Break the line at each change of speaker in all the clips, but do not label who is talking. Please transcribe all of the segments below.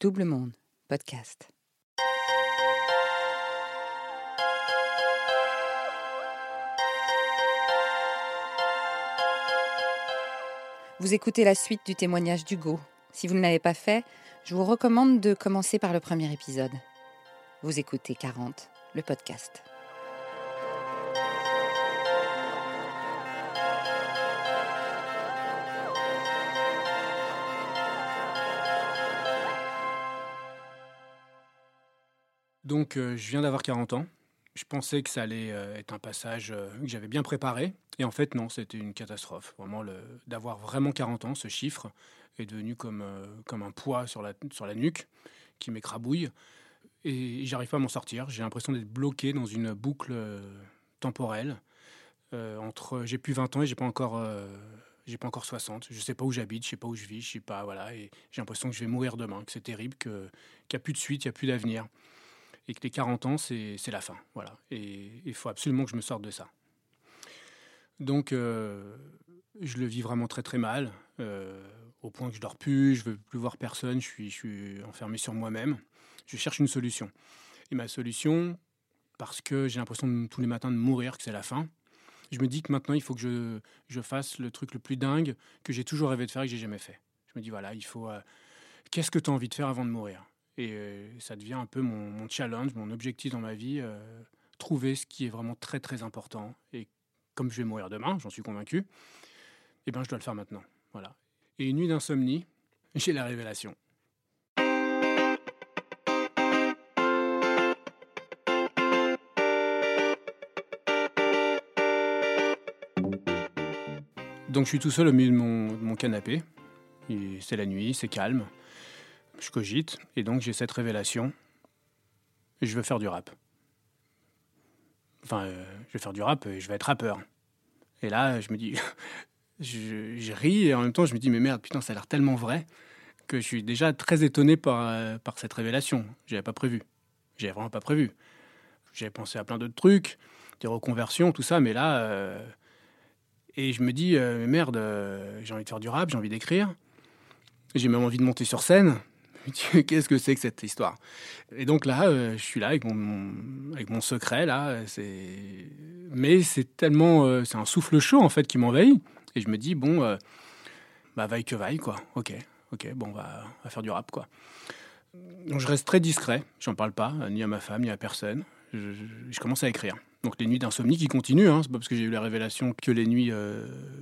Double Monde, podcast. Vous écoutez la suite du témoignage d'Hugo. Si vous ne l'avez pas fait, je vous recommande de commencer par le premier épisode. Vous écoutez 40, le podcast.
Donc, euh, je viens d'avoir 40 ans. Je pensais que ça allait euh, être un passage euh, que j'avais bien préparé. Et en fait, non, c'était une catastrophe. Vraiment, d'avoir vraiment 40 ans, ce chiffre est devenu comme, comme un poids sur la, sur la nuque qui m'écrabouille. Et j'arrive pas à m'en sortir. J'ai l'impression d'être bloqué dans une boucle temporelle. entre j'ai plus 20 ans et j'ai pas encore j'ai pas encore 60, je sais pas où j'habite, je sais pas où je vis, je sais pas voilà et j'ai l'impression que je vais mourir demain, que c'est terrible, qu'il n'y a plus de suite, il n'y a plus d'avenir et que les 40 ans, c'est la fin. Voilà. Et il faut absolument que je me sorte de ça. Donc, euh, je le vis vraiment très très mal, euh, au point que je dors plus, je veux plus voir personne, je suis, je suis enfermé sur moi-même. Je cherche une solution. Et ma solution, parce que j'ai l'impression tous les matins de mourir, que c'est la fin, je me dis que maintenant il faut que je, je fasse le truc le plus dingue que j'ai toujours rêvé de faire et que j'ai jamais fait. Je me dis voilà, il faut. Euh, qu'est-ce que tu as envie de faire avant de mourir? Et euh, ça devient un peu mon, challenge, mon objectif dans ma vie, euh, trouver ce qui est vraiment très très important. Et comme je vais mourir demain, j'en suis convaincu, eh ben je dois le faire maintenant. Voilà. Et une nuit d'insomnie, j'ai la révélation. Donc je suis tout seul au milieu de mon, de mon canapé. C'est la nuit, c'est calme je cogite, et donc j'ai cette révélation. Je veux faire du rap. Enfin, euh, je vais faire du rap et je vais être rappeur. Et là, je me dis, je, ris et en même temps, je me dis, mais merde, putain, ça a l'air tellement vrai que je suis déjà très étonné par, euh, par cette révélation. J'avais pas prévu. J'avais vraiment pas prévu. J'avais pensé à plein d'autres trucs, des reconversions, tout ça, mais là. Euh, et je me dis, mais merde, j'ai envie de faire du rap, j'ai envie d'écrire. J'ai même envie de monter sur scène. qu'est-ce que c'est que cette histoire? Et donc là, euh, je suis là avec mon, secret là. Mais c'est tellement euh, c'est un souffle chaud en fait qui m'envahit et je me dis bon euh, bah vaille que vaille quoi. Ok ok bon on va, faire du rap quoi. Donc je reste très discret. J'en parle pas ni à ma femme ni à personne. Je, commence à écrire. Donc les nuits d'insomnie qui continuent. Hein, c'est pas parce que j'ai eu la révélation que les nuits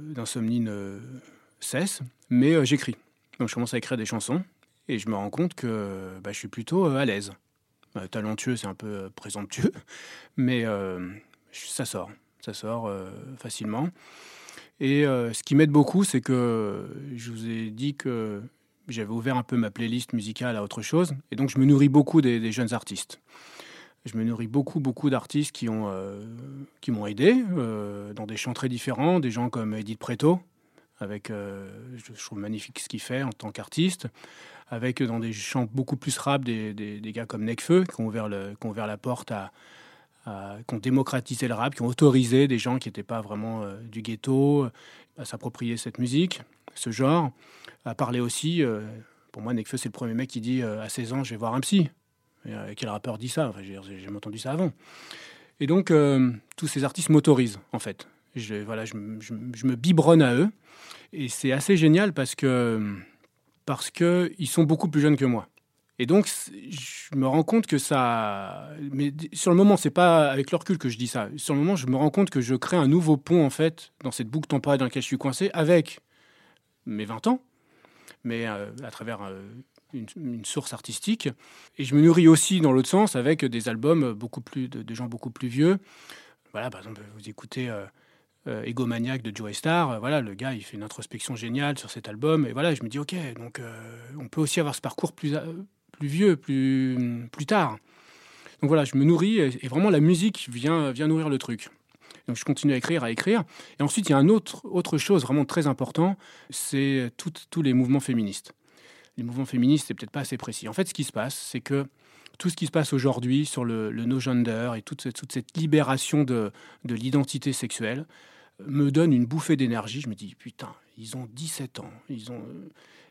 d'insomnie ne cessent, mais j'écris. Donc je commence à écrire des chansons et je me rends compte que bah, je suis plutôt euh, à l'aise. Bah, talentueux, c'est un peu euh, présomptueux, mais euh, ça sort. Ça sort facilement. Et ce qui m'aide beaucoup, c'est que je vous ai dit que j'avais ouvert un peu ma playlist musicale à autre chose. Et donc, je me nourris beaucoup des, jeunes artistes. Je me nourris beaucoup, beaucoup d'artistes qui ont qui m'ont aidé dans des chants très différents. Des gens comme Edith Preto, avec, je trouve magnifique ce qu'il fait en tant qu'artiste avec dans des chants beaucoup plus rap des, des, gars comme Necfeu qui ont ouvert, le, qui ont ouvert la porte à, qui ont démocratisé le rap, qui ont autorisé des gens qui n'étaient pas vraiment euh, du ghetto à s'approprier cette musique, ce genre, à parler aussi. Euh, pour moi, Necfeu, c'est le premier mec qui dit euh, à 16 ans, je vais voir un psy. quel rappeur dit ça? Enfin, J'ai jamais entendu ça avant. Et donc, tous ces artistes m'autorisent, en fait. Je, voilà, je, me biberonne à eux. Et c'est assez génial parce que parce qu'ils sont beaucoup plus jeunes que moi. Et donc, je me rends compte que ça. Mais sur le moment, c'est pas avec le recul que je dis ça. Sur le moment, je me rends compte que je crée un nouveau pont, en fait, dans cette boucle temporelle dans laquelle je suis coincé, avec mes 20 ans, mais euh, à travers euh, une, source artistique. Et je me nourris aussi, dans l'autre sens, avec des albums beaucoup plus. de, gens beaucoup plus vieux. Voilà, par exemple, vous écoutez. Euh, euh, Egomaniac de Joe Star. Euh, voilà, le gars, il fait une introspection géniale sur cet album. Et voilà, je me dis, ok, donc euh, on peut aussi avoir ce parcours plus, plus vieux, plus, plus tard. Donc voilà, je me nourris et, vraiment la musique vient, vient nourrir le truc. Donc je continue à écrire, à écrire. Et ensuite, il y a une autre, autre chose vraiment très important, c'est tous les mouvements féministes. Les mouvements féministes, c'est peut-être pas assez précis. En fait, ce qui se passe, c'est que tout ce qui se passe aujourd'hui sur le, no-gender et toute cette, toute cette libération de, de l'identité sexuelle, me donne une bouffée d'énergie. Je me dis, putain, ils ont 17 ans, ils ont,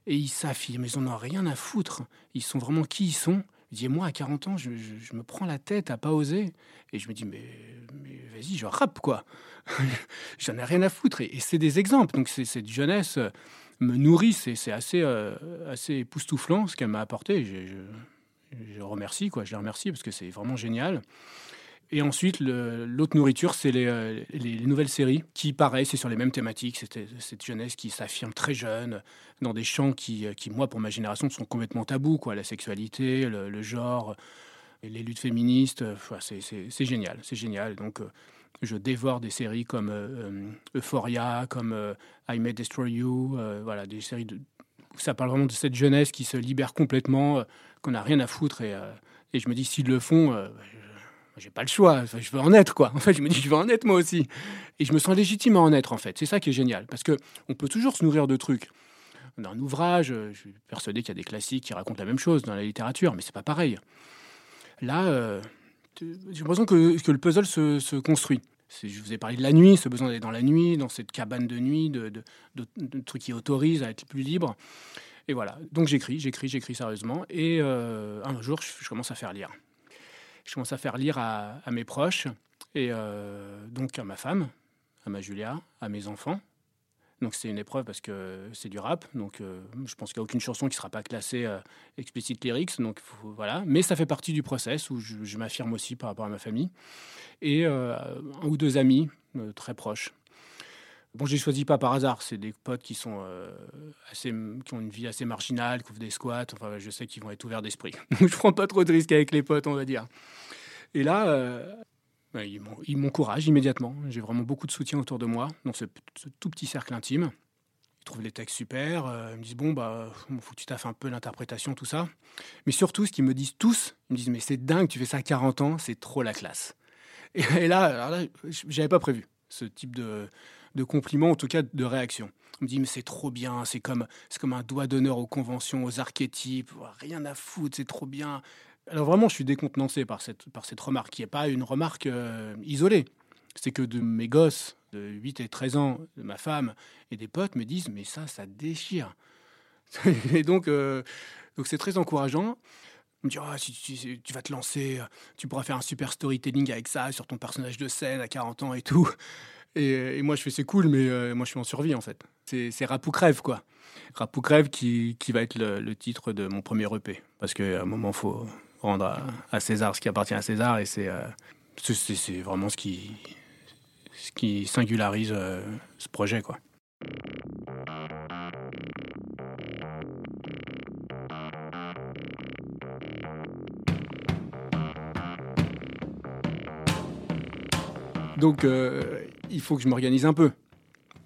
et ils s'affirment, ils en ont rien à foutre. Ils sont vraiment qui ils sont. Je dis, moi, à 40 ans, je, me prends la tête à pas oser. Et je me dis, mais, mais vas-y, je rappe, quoi. J'en ai rien à foutre. Et, c'est des exemples. Donc, cette jeunesse me nourrit. C'est assez, euh, assez époustouflant ce qu'elle m'a apporté. Je, je, remercie, quoi. Je les remercie parce que c'est vraiment génial. Et ensuite, l'autre nourriture, c'est euh, les, nouvelles séries qui, pareil, c'est sur les mêmes thématiques. C'est cette jeunesse qui s'affirme très jeune dans des champs qui, euh, qui, moi, pour ma génération, sont complètement tabous. Quoi. La sexualité, le, genre, les luttes féministes. Euh, c'est génial, c'est génial. Donc, je dévore des séries comme Euphoria, comme I May Destroy You. voilà, des séries où ça parle vraiment de cette jeunesse qui se libère complètement, qu'on n'a rien à foutre. Et, et, je me dis, s'ils le font j'ai pas le choix, je veux en être quoi. En fait, je me dis je veux en être moi aussi. Et je me sens légitime à en être en fait. C'est ça qui est génial parce que on peut toujours se nourrir de trucs. Dans un ouvrage, je suis persuadé qu'il y a des classiques qui racontent la même chose dans la littérature, mais c'est pas pareil. Là, euh, j'ai l'impression que, que, le puzzle se, se construit. Je vous ai parlé de la nuit, ce besoin d'aller dans la nuit, dans cette cabane de nuit, de, de, de, trucs qui autorisent à être plus libre. Et voilà. Donc j'écris, j'écris, j'écris sérieusement. Et euh, un jour, je commence à faire lire je commence à faire lire à, mes proches, et euh, donc à ma femme, à ma Julia, à mes enfants. Donc c'est une épreuve parce que c'est du rap, donc euh, je pense qu'il n'y a aucune chanson qui ne sera pas classée euh, explicite lyrics, donc voilà. Mais ça fait partie du process où je, m'affirme aussi par rapport à ma famille et un ou deux amis très proches. Bon, j'ai choisi pas par hasard. C'est des potes qui sont assez, qui ont une vie assez marginale, qui ouvrent des squats. Enfin, je sais qu'ils vont être ouverts d'esprit. je prends pas trop de risques avec les potes, on va dire. Et là, euh, ils m'encouragent immédiatement. J'ai vraiment beaucoup de soutien autour de moi, dans ce, tout petit cercle intime. Ils trouvent les textes super. Euh, ils me disent Bon, bah, faut que tu taffes un peu l'interprétation, tout ça. Mais surtout, ce qu'ils me disent tous, ils me disent Mais c'est dingue, tu fais ça à 40 ans, c'est trop la classe. Et, là, là j'avais pas prévu ce type de, de compliments, en tout cas de réaction. On me dit mais c'est trop bien, c'est comme comme un doigt d'honneur aux conventions, aux archétypes, rien à foutre, c'est trop bien. Alors vraiment, je suis décontenancé par cette, par cette remarque, qui n'est pas une remarque euh, isolée. C'est que de mes gosses de 8 et 13 ans, de ma femme et des potes me disent, mais ça, ça déchire. et donc, euh, donc c'est très encourageant. On me dit, oh, si, tu vas te lancer, tu pourras faire un super storytelling avec ça, sur ton personnage de scène à 40 ans et tout. Et, moi, je fais, c'est cool, mais euh, moi, je suis en survie, en fait. C'est Rap crève, quoi. Rap ou crève qui, qui va être le, titre de mon premier EP. Parce qu'à un moment, faut, rendre à, César ce qui appartient à César. Et c'est euh, vraiment ce qui, ce qui singularise euh, ce projet. Quoi. Donc, euh, il faut que je m'organise un peu.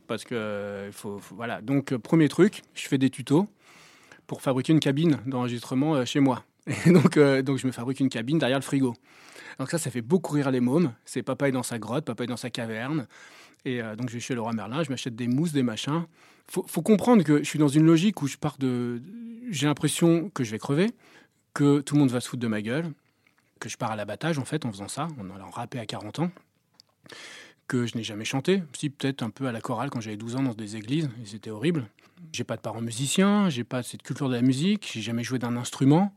Parce que, il faut, voilà. Donc, premier truc, je fais des tutos pour fabriquer une cabine d'enregistrement chez moi. Et donc, euh, donc je me fabrique une cabine derrière le frigo. Donc ça, ça fait beaucoup rire les mômes. C'est papa est dans sa grotte, papa est dans sa caverne. Et euh, donc je vais chez Laurent Merlin, je m'achète des mousses, des machins. Faut, faut comprendre que je suis dans une logique où je pars de... J'ai l'impression que je vais crever, que tout le monde va se foutre de ma gueule, que je pars à l'abattage en fait en faisant ça, en allant rapper à 40 ans que je n'ai jamais chanté, si peut-être un peu à la chorale quand j'avais 12 ans dans des églises, et c'était horrible. J'ai pas de parents musiciens, j'ai pas cette culture de la musique, j'ai jamais joué d'un instrument.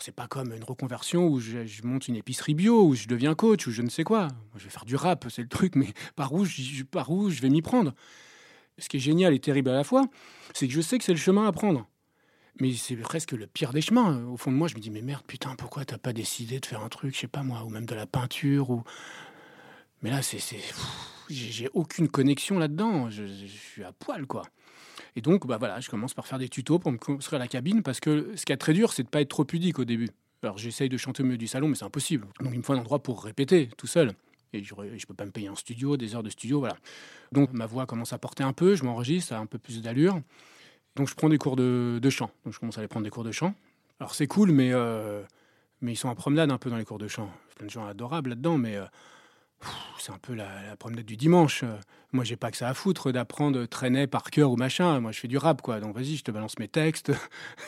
C'est pas comme une reconversion où je, monte une épicerie bio, où je deviens coach, ou je ne sais quoi. je vais faire du rap, c'est le truc, mais par où je, par où je vais m'y prendre? Ce qui est génial et terrible à la fois, c'est que je sais que c'est le chemin à prendre. Mais c'est presque le pire des chemins. Au fond de moi, je me dis, mais merde, putain, pourquoi t'as pas décidé de faire un truc, je sais pas moi, ou même de la peinture, ou... Mais là, c'est... J'ai aucune connexion là-dedans. Je, suis à poil, quoi. Et donc, bah voilà, je commence par faire des tutos pour me construire la cabine parce que ce qui est très dur, c'est de pas être trop pudique au début. Alors j'essaye de chanter au milieu du salon, mais c'est impossible. Donc il me faut un endroit pour répéter tout seul. Et je ne peux pas me payer un studio, des heures de studio, voilà. Donc ma voix commence à porter un peu, je m'enregistre, ça a un peu plus d'allure. Donc je prends des cours de, chant. Donc je commence à aller prendre des cours de chant. Alors c'est cool, mais, euh, mais ils sont en promenade un peu dans les cours de chant. Plein de gens adorables là-dedans, mais euh, c'est un peu la, promenade du dimanche. Moi, j'ai pas que ça à foutre d'apprendre traîner par cœur ou machin. Moi, je fais du rap, quoi. Donc, vas-y, je te balance mes textes.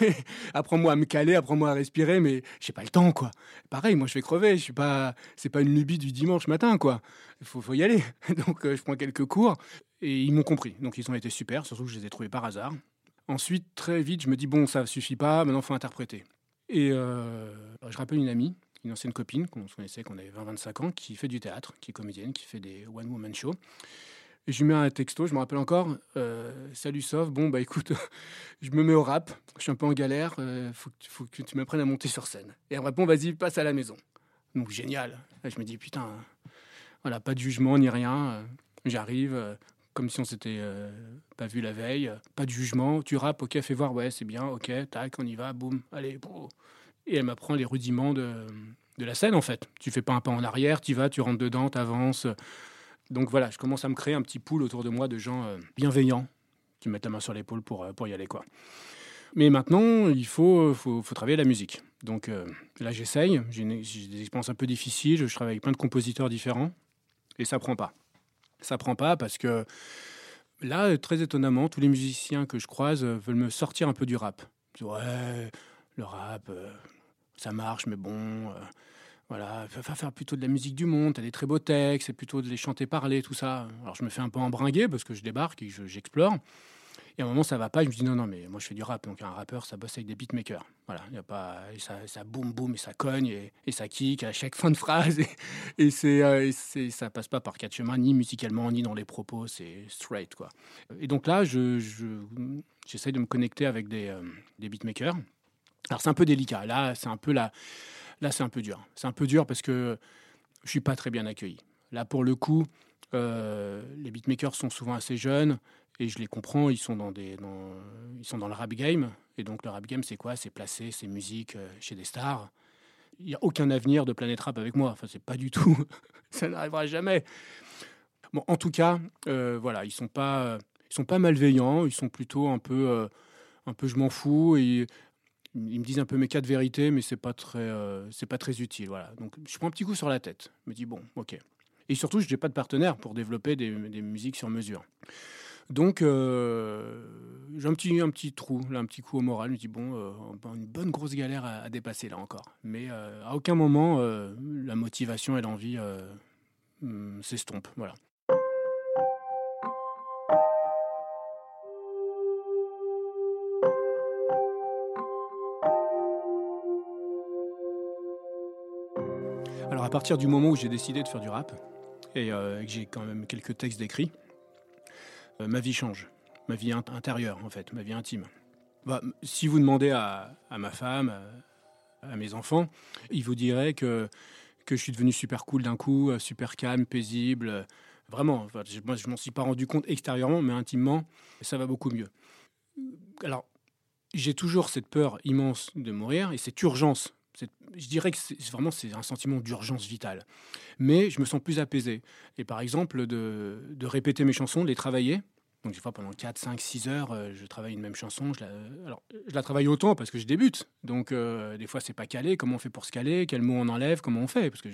apprends-moi à me caler, apprends-moi à respirer, mais j'ai pas le temps, quoi. Pareil, moi, je vais crever. Je suis pas, c'est pas une lubie du dimanche matin, quoi. Il faut, y aller. Donc, euh, je prends quelques cours. Et ils m'ont compris. Donc ils ont été super, surtout que je les ai trouvés par hasard. Ensuite, très vite, je me dis, bon, ça suffit pas, maintenant faut interpréter. Et euh, je rappelle une amie, une ancienne copine qu'on se connaissait, qu'on avait 20-25 ans, qui fait du théâtre, qui est comédienne, qui fait des one-woman shows. Je lui mets un texto, je me rappelle encore, euh, salut Sauf, bon bah écoute, je me mets au rap, je suis un peu en galère, euh, faut, que tu m'apprennes à monter sur scène. Et elle me répond, vas-y, passe à la maison. Donc génial. Je me dis, putain, voilà, pas de jugement ni rien. J'arrive, comme si on s'était euh, pas vu la veille. Pas de jugement. Tu rappes, ok, fais voir, ouais, c'est bien, ok, tac, on y va, boum, allez, Et elle m'apprend les rudiments de, de, la scène, en fait. Tu fais pas un pas en arrière, tu vas, tu rentres dedans, tu avances. Donc voilà, je commence à me créer un petit pool autour de moi de gens euh, bienveillants qui mettent la main sur l'épaule pour, euh, pour y aller, quoi. Mais maintenant, il faut, faut, faut travailler la musique. Donc là, j'essaye. J'ai des expériences un peu difficiles. Je travaille avec plein de compositeurs différents. Et ça prend pas ça prend pas parce que là, très étonnamment, tous les musiciens que je croise veulent me sortir un peu du rap. Ouais, le rap, euh, ça marche, mais bon, euh, voilà, va faire plutôt de la musique du monde, t'as des très beaux textes, c'est plutôt de les chanter parler, tout ça. Alors je me fais un peu embringuer parce que je débarque et j'explore. Et à un moment, ça va pas. Je me dis non, non, mais moi, je fais du rap. Donc, un rappeur, ça bosse avec des beatmakers. Voilà. Y a pas, ça, ça boum, boum, et ça cogne, et, ça kick à chaque fin de phrase. Et, et c'est, euh, ça passe pas par quatre chemins, ni musicalement, ni dans les propos. C'est straight, quoi. Et donc là, je, j'essaye de me connecter avec des, euh, des beatmakers. Alors, c'est un peu délicat. Là, c'est un peu là, là, c'est un peu dur. C'est un peu dur parce que je suis pas très bien accueilli. Là, pour le coup, euh, les beatmakers sont souvent assez jeunes et je les comprends. Ils sont dans des, ils sont dans le rap game et donc le rap game c'est quoi? C'est placer ses musiques euh, chez des stars. Il n'y a aucun avenir de Planète Rap avec moi. Enfin, c'est pas du tout. ça n'arrivera jamais. Bon, en tout cas, euh, voilà, ils sont pas, ils sont pas malveillants. Ils sont plutôt un peu, un peu, je m'en fous. Et ils me disent un peu mes quatre vérités, mais c'est pas très, c'est pas très utile. Voilà. Donc, je prends un petit coup sur la tête. Je me dis bon, ok. Et surtout, je n'ai pas de partenaire pour développer des, musiques sur mesure. Donc, euh, j'ai un petit, un petit trou, là, un petit coup au moral. Je me dis, bon, euh, une bonne grosse galère à, dépasser là encore. Mais euh, à aucun moment, la motivation et l'envie hmm, s'estompent. Voilà. Partir du moment où j'ai décidé de faire du rap, et euh, que j'ai quand même quelques textes d'écrits, euh, ma vie change. Ma vie intérieure, en fait, ma vie intime. Bah, si vous demandez à, ma femme, à, mes enfants, ils vous diraient que, que je suis devenu super cool d'un coup, euh, super calme, paisible. Vraiment, moi je m'en suis pas rendu compte extérieurement, mais intimement, ça va beaucoup mieux. Alors, j'ai toujours cette peur immense de mourir et cette urgence je dirais que c'est vraiment c'est un sentiment d'urgence vitale. Mais je me sens plus apaisé. Et par exemple, de, répéter mes chansons, de les travailler. Donc, des fois, pendant 4, 5, 6 heures, euh, je travaille une même chanson. Je la, alors, je la travaille autant parce que je débute. Donc, euh, des fois, c'est pas calé. Comment on fait pour se caler? Quel mot on enlève? Comment on fait? Parce que,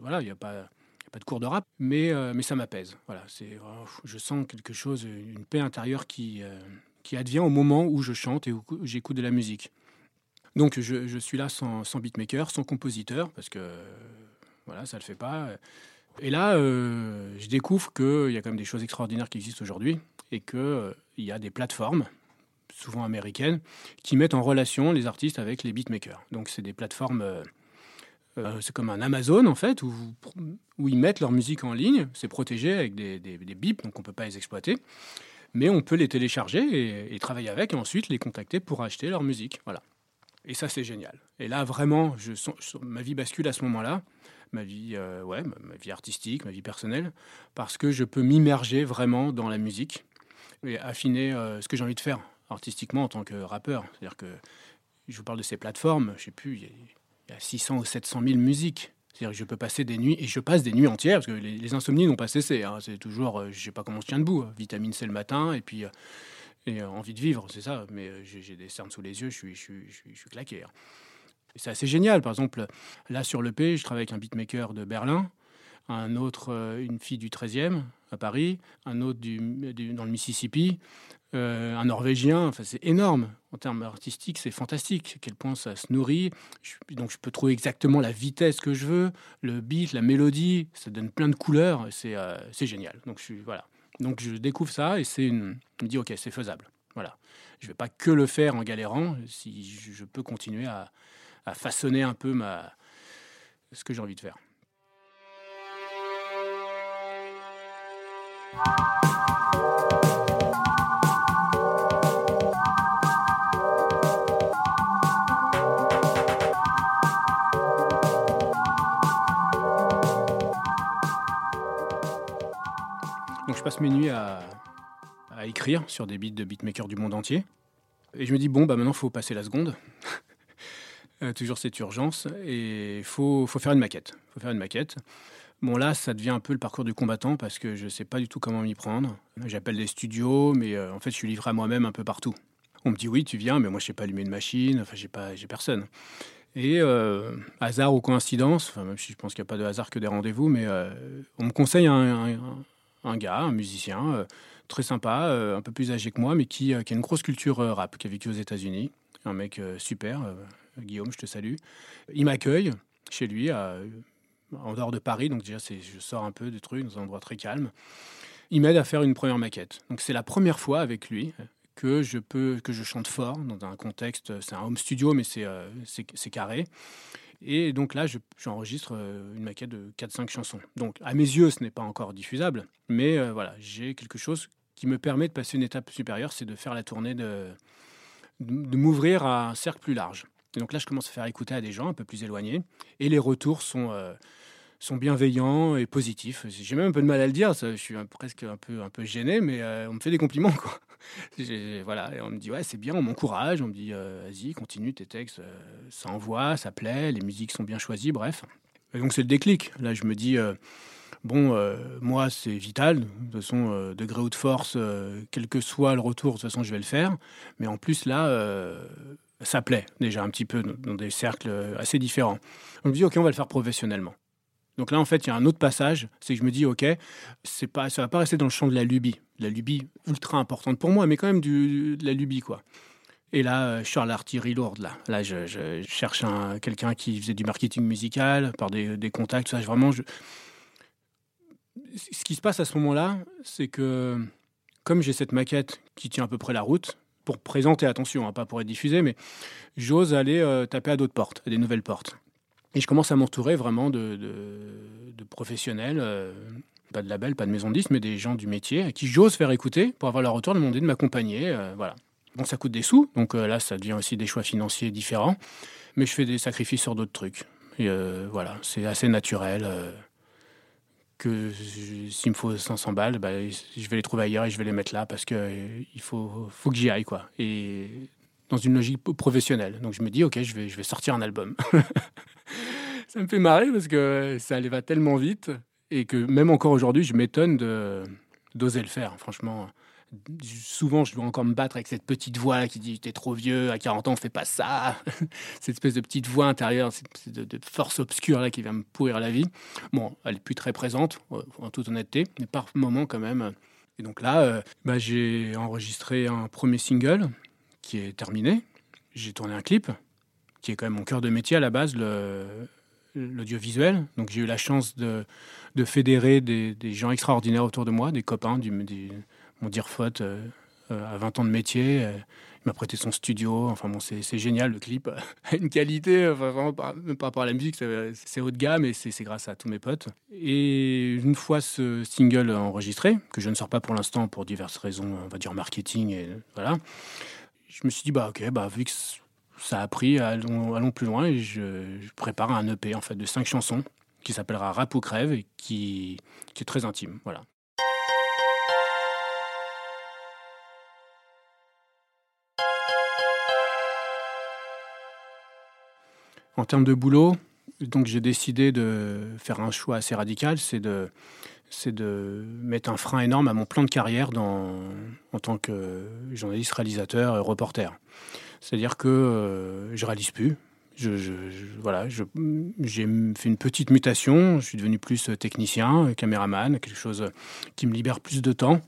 voilà, il n'y a pas pas de cours de rap, mais, euh, mais ça m'apaise. Voilà, c'est, oh, je sens quelque chose, une paix intérieure qui, qui advient au moment où je chante et où j'écoute de la musique. Donc je, suis là sans, beatmaker, sans compositeur, parce que voilà, ça ne le fait pas. Et là, euh, je découvre qu'il y a quand même des choses extraordinaires qui existent aujourd'hui et qu'il euh, y a des plateformes, souvent américaines, qui mettent en relation les artistes avec les beatmakers. Donc c'est des plateformes, euh, c'est comme un Amazon en fait, où, ils mettent leur musique en ligne. C'est protégé avec des, des, bips, donc on ne peut pas les exploiter. Mais on peut les télécharger et, et travailler avec et ensuite les contacter pour acheter leur musique. Voilà. Et ça, c'est génial. Et là, vraiment, ma vie bascule à ce moment-là, ma vie, euh, ouais, ma, vie artistique, ma vie personnelle, parce que je peux m'immerger vraiment dans la musique et affiner euh, ce que j'ai envie de faire artistiquement en tant que rappeur. C'est-à-dire que je vous parle de ces plateformes, je sais plus, il y, a 600 ou 700 000 musiques. C'est-à-dire que je peux passer des nuits, et je passe des nuits entières, parce que les, insomnies n'ont pas cessé. Hein. c'est toujours, euh, je sais pas comment on se tient debout, hein. vitamine C le matin, et puis et euh, envie de vivre, c'est ça. Mais euh, j'ai des cernes sous les yeux, je suis, je suis, je suis, claqué. Hein. C'est assez génial. Par exemple, là sur le P, je travaille avec un beatmaker de Berlin, un autre, euh, une fille du 13e à Paris, un autre dans le Mississippi, un Norvégien. Enfin, c'est énorme en termes artistiques, c'est fantastique. À quel point ça se nourrit. donc, je peux trouver exactement la vitesse que je veux, le beat, la mélodie. Ça donne plein de couleurs. C'est c'est génial. Donc, je suis voilà. Donc je découvre ça et c'est une... je me dis ok c'est faisable. Voilà, je vais pas que le faire en galérant. Si je peux continuer à, à façonner un peu ma ce que j'ai envie de faire. Donc je passe mes nuits à, écrire sur des beats de beatmakers du monde entier. Et je me dis, bon, bah maintenant, il faut passer la seconde. Euh, toujours cette urgence. Et il faut, faut, faire une maquette. faut faire une maquette. Bon, là, ça devient un peu le parcours du combattant parce que je ne sais pas du tout comment m'y prendre. J'appelle des studios, mais euh, en fait, je suis livré à moi-même un peu partout. On me dit, oui, tu viens, mais moi, je ne sais pas allumer une machine. Enfin, j'ai pas, j'ai personne. Et euh, hasard ou coïncidence, même si je pense qu'il n'y a pas de hasard que des rendez-vous, mais on me conseille un gars, un musicien euh, très sympa, euh, un peu plus âgé que moi, mais qui, euh, a une grosse culture rap, qui a vécu aux États-Unis. Un mec super, Guillaume, je te salue. Il m'accueille chez lui, en dehors de Paris, donc déjà je sors un peu du truc, dans un endroit très calme. Il m'aide à faire une première maquette. Donc c'est la première fois avec lui que je peux que je chante fort dans un contexte. C'est un home studio, mais c'est carré. Et donc là, j'enregistre euh, une maquette de 4-5 chansons. Donc à mes yeux, ce n'est pas encore diffusable, mais euh, voilà, j'ai quelque chose qui me permet de passer une étape supérieure, c'est de faire la tournée, de, de, m'ouvrir à un cercle plus large. Et donc là, je commence à faire écouter à des gens un peu plus éloignés, et les retours sont, euh, sont bienveillants et positifs. J'ai même un peu de mal à le dire, je suis presque un peu, un peu gêné, mais on me fait des compliments. Quoi voilà, on me dit ouais c'est bien, on m'encourage, on me dit euh, vas-y continue tes textes, euh, ça envoie, ça plaît, les musiques sont bien choisies, bref. Et donc c'est le déclic. Là je me dis euh, bon moi c'est vital, de toute façon degré ou de force, quel que soit le retour, de toute façon je vais le faire. Mais en plus là ça plaît déjà un petit peu dans des cercles assez différents. On me dit ok on va le faire professionnellement. Donc là, en fait, il y a un autre passage, c'est que je me dis, ok, c'est pas, ça va pas rester dans le champ de la lubie, la lubie ultra importante pour moi, mais quand même de la lubie, quoi. Et là, euh, je suis à l'artillerie lourde. Là, là je, cherche un, quelqu'un qui faisait du marketing musical, par des, contacts, ça. Vraiment, ce qui se passe à ce moment-là, c'est que comme j'ai cette maquette qui tient à peu près la route, pour présenter, attention, hein, pas pour être diffusé, mais j'ose aller euh, taper à d'autres portes, à des nouvelles portes. Et je commence à m'entourer vraiment de, de, professionnels, euh, pas de label, pas de maison de mais des gens du métier à qui j'ose faire écouter pour avoir leur retour, demander de m'accompagner. Euh, voilà. Bon, ça coûte des sous, donc euh, là, ça devient aussi des choix financiers différents, mais je fais des sacrifices sur d'autres trucs. Et voilà, c'est assez naturel que s'il me faut 500 balles, bah, je vais les trouver ailleurs et je vais les mettre là parce qu'il il faut, faut que j'y aille. Quoi. Et dans une logique professionnelle. Donc je me dis, ok, je vais sortir un album. ça me fait marrer parce que ça allait va tellement vite et que même encore aujourd'hui, je m'étonne de d'oser le faire. Franchement, souvent, je dois encore me battre avec cette petite voix qui dit T'es trop vieux, à 40 ans, fais pas ça. cette espèce de petite voix intérieure, cette de, force obscure là qui va me pourrir la vie. Bon, elle est plus très présente, en toute honnêteté, mais par moment quand même. Et donc là, euh, bah, j'ai enregistré un premier single qui est terminé. J'ai tourné un clip, qui est quand même mon cœur de métier à la base, l'audiovisuel. Donc j'ai eu la chance de, de fédérer des, des, gens extraordinaires autour de moi, des copains, du, mon dire faute euh, à 20 ans de métier. Euh, il m'a prêté son studio. Enfin bon, c'est génial. Le clip a une qualité, enfin, vraiment par, par, rapport à la musique, c'est haut de gamme et c'est grâce à tous mes potes. Et une fois ce single enregistré, que je ne sors pas pour l'instant pour diverses raisons, on va dire marketing et voilà, je me suis dit, bah ok, bah, vu que ça a pris, allons, plus loin et je, prépare un EP en fait de cinq chansons qui s'appellera Rap ou crève et qui, est très intime. Voilà. En termes de boulot, donc j'ai décidé de faire un choix assez radical, c'est de mettre un frein énorme à mon plan de carrière en tant que journaliste, réalisateur et reporter. C'est-à-dire que euh, je réalise plus. Voilà, j'ai fait une petite mutation. Je suis devenu plus technicien, caméraman, quelque chose qui me libère plus de temps.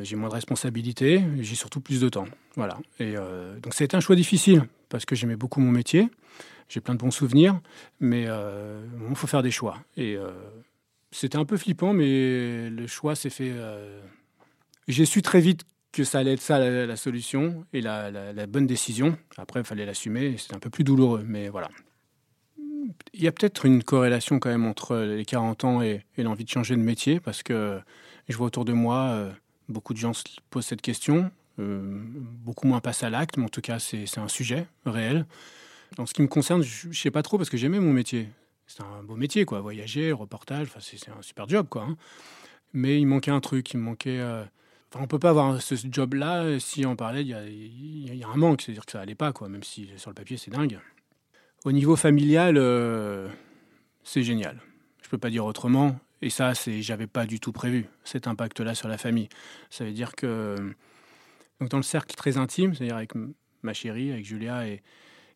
J'ai moins de responsabilités, j'ai surtout plus de temps. Voilà. Et euh, donc, c'était un choix difficile parce que j'aimais beaucoup mon métier. J'ai plein de bons souvenirs, mais euh, il faut faire des choix. Et c'était un peu flippant, mais le choix s'est fait euh, J'ai su très vite que ça allait être ça la, solution et la, bonne décision. Après, il fallait l'assumer. C'est un peu plus douloureux, mais voilà. Il y a peut-être une corrélation quand même entre les 40 ans et, l'envie de changer de métier parce que je vois autour de moi euh, beaucoup de gens se posent cette question. Euh, beaucoup moins passent à l'acte, mais en tout cas, c'est un sujet réel. En ce qui me concerne, je ne sais pas trop parce que j'aimais mon métier. C'est un beau métier, quoi. Voyager, reportage, c'est un super job, quoi. Hein. Mais il manquait un truc, il manquait. Euh, on peut pas avoir ce job-là si on parlait, il y, a, un manque, c'est-à-dire que ça allait pas, quoi, même si sur le papier c'est dingue. Au niveau familial, euh, c'est génial. Je peux pas dire autrement. Et ça, c'est, j'avais pas du tout prévu cet impact-là sur la famille. Ça veut dire que donc dans le cercle très intime, c'est-à-dire avec ma chérie, avec Julia et,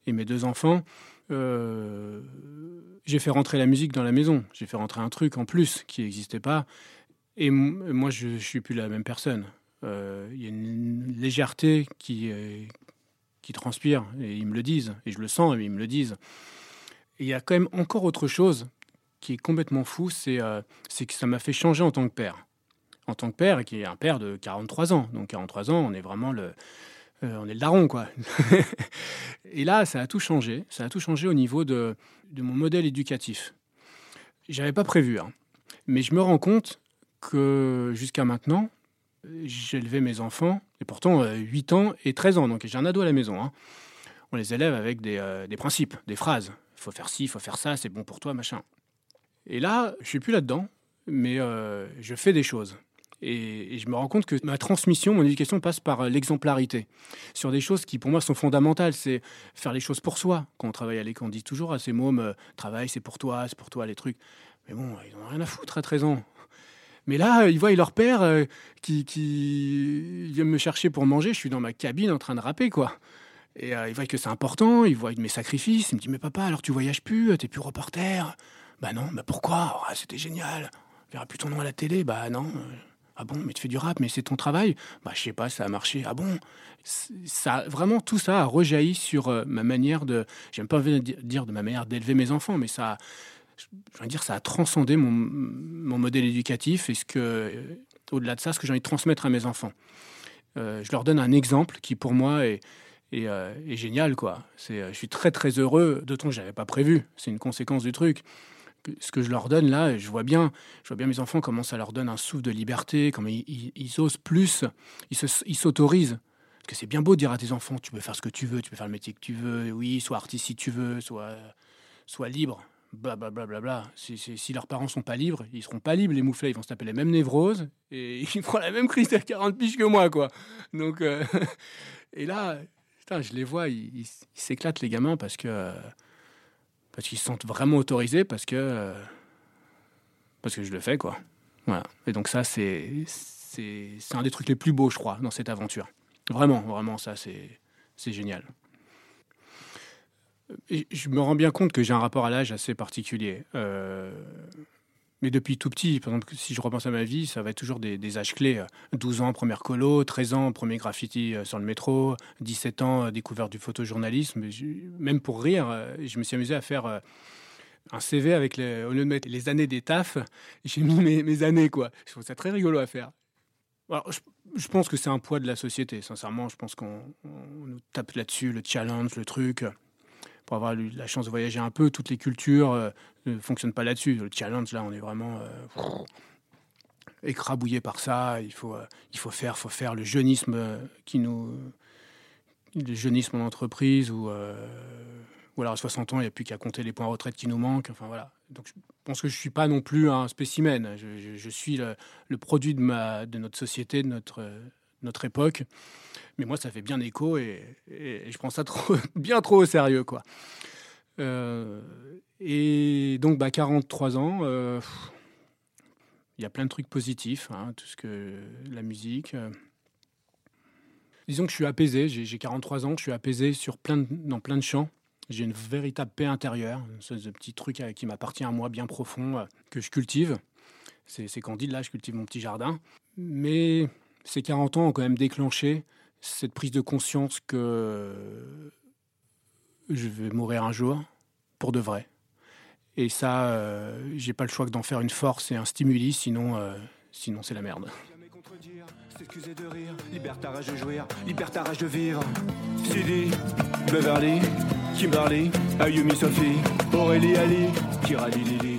et mes deux enfants, euh, j'ai fait rentrer la musique dans la maison. J'ai fait rentrer un truc en plus qui n'existait pas. Et moi, je ne suis plus la même personne. Euh, il y a une légèreté qui, euh, qui transpire, et ils me le disent, et je le sens, et ils me le disent. Il y a quand même encore autre chose qui est complètement fou, c'est c'est que ça m'a fait changer en tant que père. En tant que père, qui est un père de 43 ans. Donc 43 ans, on est vraiment le, on est le daron, quoi. et là, ça a tout changé. Ça a tout changé au niveau de, de mon modèle éducatif. J'avais pas prévu, hein. mais je me rends compte que jusqu'à maintenant, j'élevais mes enfants, et pourtant 8 euh, ans et 13 ans, donc j'ai un ado à la maison. Hein. On les élève avec des, euh, des principes, des phrases. Il faut faire ci, il faut faire ça, c'est bon pour toi, machin. Et là, je suis plus là-dedans, mais euh, je fais des choses. Et, je me rends compte que ma transmission, mon éducation passe par l'exemplarité. Sur des choses qui, pour moi, sont fondamentales. C'est faire les choses pour soi. Quand on travaille à l'école, on dit toujours à ces mômes travail, c'est pour toi, c'est pour toi, les trucs. Mais bon, ils n'ont rien à foutre à 13 ans. Mais là, ils voient leur père euh, qui, qui vient me chercher pour manger. Je suis dans ma cabine en train de rapper, quoi. Et euh, ils voient que c'est important, ils voient mes sacrifices. Ils me disent Mais papa, alors tu voyages plus, t'es plus reporter Bah non, bah pourquoi? Oh, C'était génial. On verra plus ton nom à la télé. Bah non. Ah bon, mais tu fais du rap, mais c'est ton travail Bah je sais pas, ça a marché. Ah bon? Ça, Vraiment, tout ça a rejailli sur euh, ma manière de. J'aime pas dire de ma manière d'élever mes enfants, mais ça je veux dire, ça a transcendé mon, mon modèle éducatif et ce que, euh, au-delà de ça, ce que j'ai envie de transmettre à mes enfants. Euh, je leur donne un exemple qui, pour moi, est, est, euh, génial. Quoi. je suis très, très heureux, d'autant que je n'avais pas prévu. C'est une conséquence du truc. Ce que je leur donne là, je vois bien, je vois bien mes enfants comment ça leur donne un souffle de liberté, comment ils, ils, osent plus, ils s'autorisent. Parce que c'est bien beau de dire à tes enfants, tu peux faire ce que tu veux, tu peux faire le métier que tu veux, oui, sois artiste si tu veux, sois, sois libre blablabla. Bla, bla, bla, si, leurs parents sont pas libres, ils seront pas libres, les mouflets, ils vont se taper les mêmes névroses et ils feront la même crise à 40 piges que moi, quoi. Donc, euh, et là, putain, je les vois, ils s'éclatent, les gamins, parce que parce qu'ils se sentent vraiment autorisés, parce que parce que je le fais, quoi. Voilà. Et donc ça, c'est c'est un des trucs les plus beaux, je crois, dans cette aventure. Vraiment, vraiment, ça, c'est génial je me rends bien compte que j'ai un rapport à l'âge assez particulier. Euh, mais depuis tout petit, par exemple, si je repense à ma vie, ça va être toujours des, âges clés. 12 ans, première colo, 13 ans, premier graffiti euh, sur le métro, 17 ans, euh, découverte du photojournalisme. Même pour rire, je me suis amusé à faire un CV avec les, au lieu de mettre les années des tafs, j'ai mis mes, années, quoi. Je trouve ça très rigolo à faire. Je, pense que c'est un poids de la société, sincèrement. Je pense qu'on nous tape là-dessus, le challenge, le truc pour avoir eu la chance de voyager un peu, toutes les cultures euh, ne fonctionnent pas là-dessus. Le challenge, là, on est vraiment euh, écrabouillé par ça. Il faut, euh, il faut faire, faut faire le jeunisme qui nous, le jeunisme en entreprise ou ou alors à 60 ans, il n'y a plus qu'à compter les points retraite qui nous manquent. Enfin voilà. Donc je pense que je suis pas non plus un spécimen. Je, suis le, le, produit de, ma, de notre société, de notre, notre époque. Mais moi, ça fait bien écho et, je prends ça trop, bien trop au sérieux. quoi. Euh, et donc, bah, 43 ans, euh, il y a plein de trucs positifs, hein, tout ce que la musique. Euh. Disons que je suis apaisé, j'ai 43 ans, je suis apaisé sur plein dans plein de champs. J'ai une véritable paix intérieure, ce petit truc qui m'appartient à moi, bien profond, que je cultive. C'est candide, là, je cultive mon petit jardin. Mais ces 40 ans ont quand même déclenché cette prise de conscience que je vais mourir un jour, pour de vrai. Et ça, euh, j'ai pas le choix que d'en faire une force et un stimuli, sinon, euh, sinon c'est la merde. s'excuser de rire, libère ta rage de jouir, libère ta rage de vivre. Sidi, Beverly, Kimberly, Ayumi Sophie, Aurélie Ali, Kirali Lili,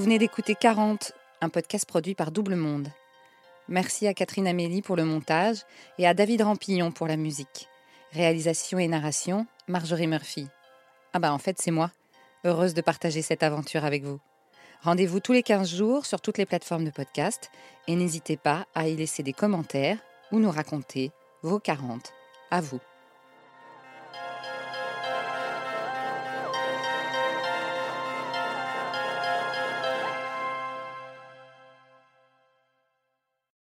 Vous venez d'écouter 40, un podcast produit par Double Monde. Merci à Catherine Amélie pour le montage et à David Rampillon pour la musique. Réalisation et narration, Marjorie Murphy. Ah bah en fait c'est moi, heureuse de partager cette aventure avec vous. Rendez-vous tous les 15 jours sur toutes les plateformes de podcast et n'hésitez pas à y laisser des commentaires ou nous raconter vos 40 à vous.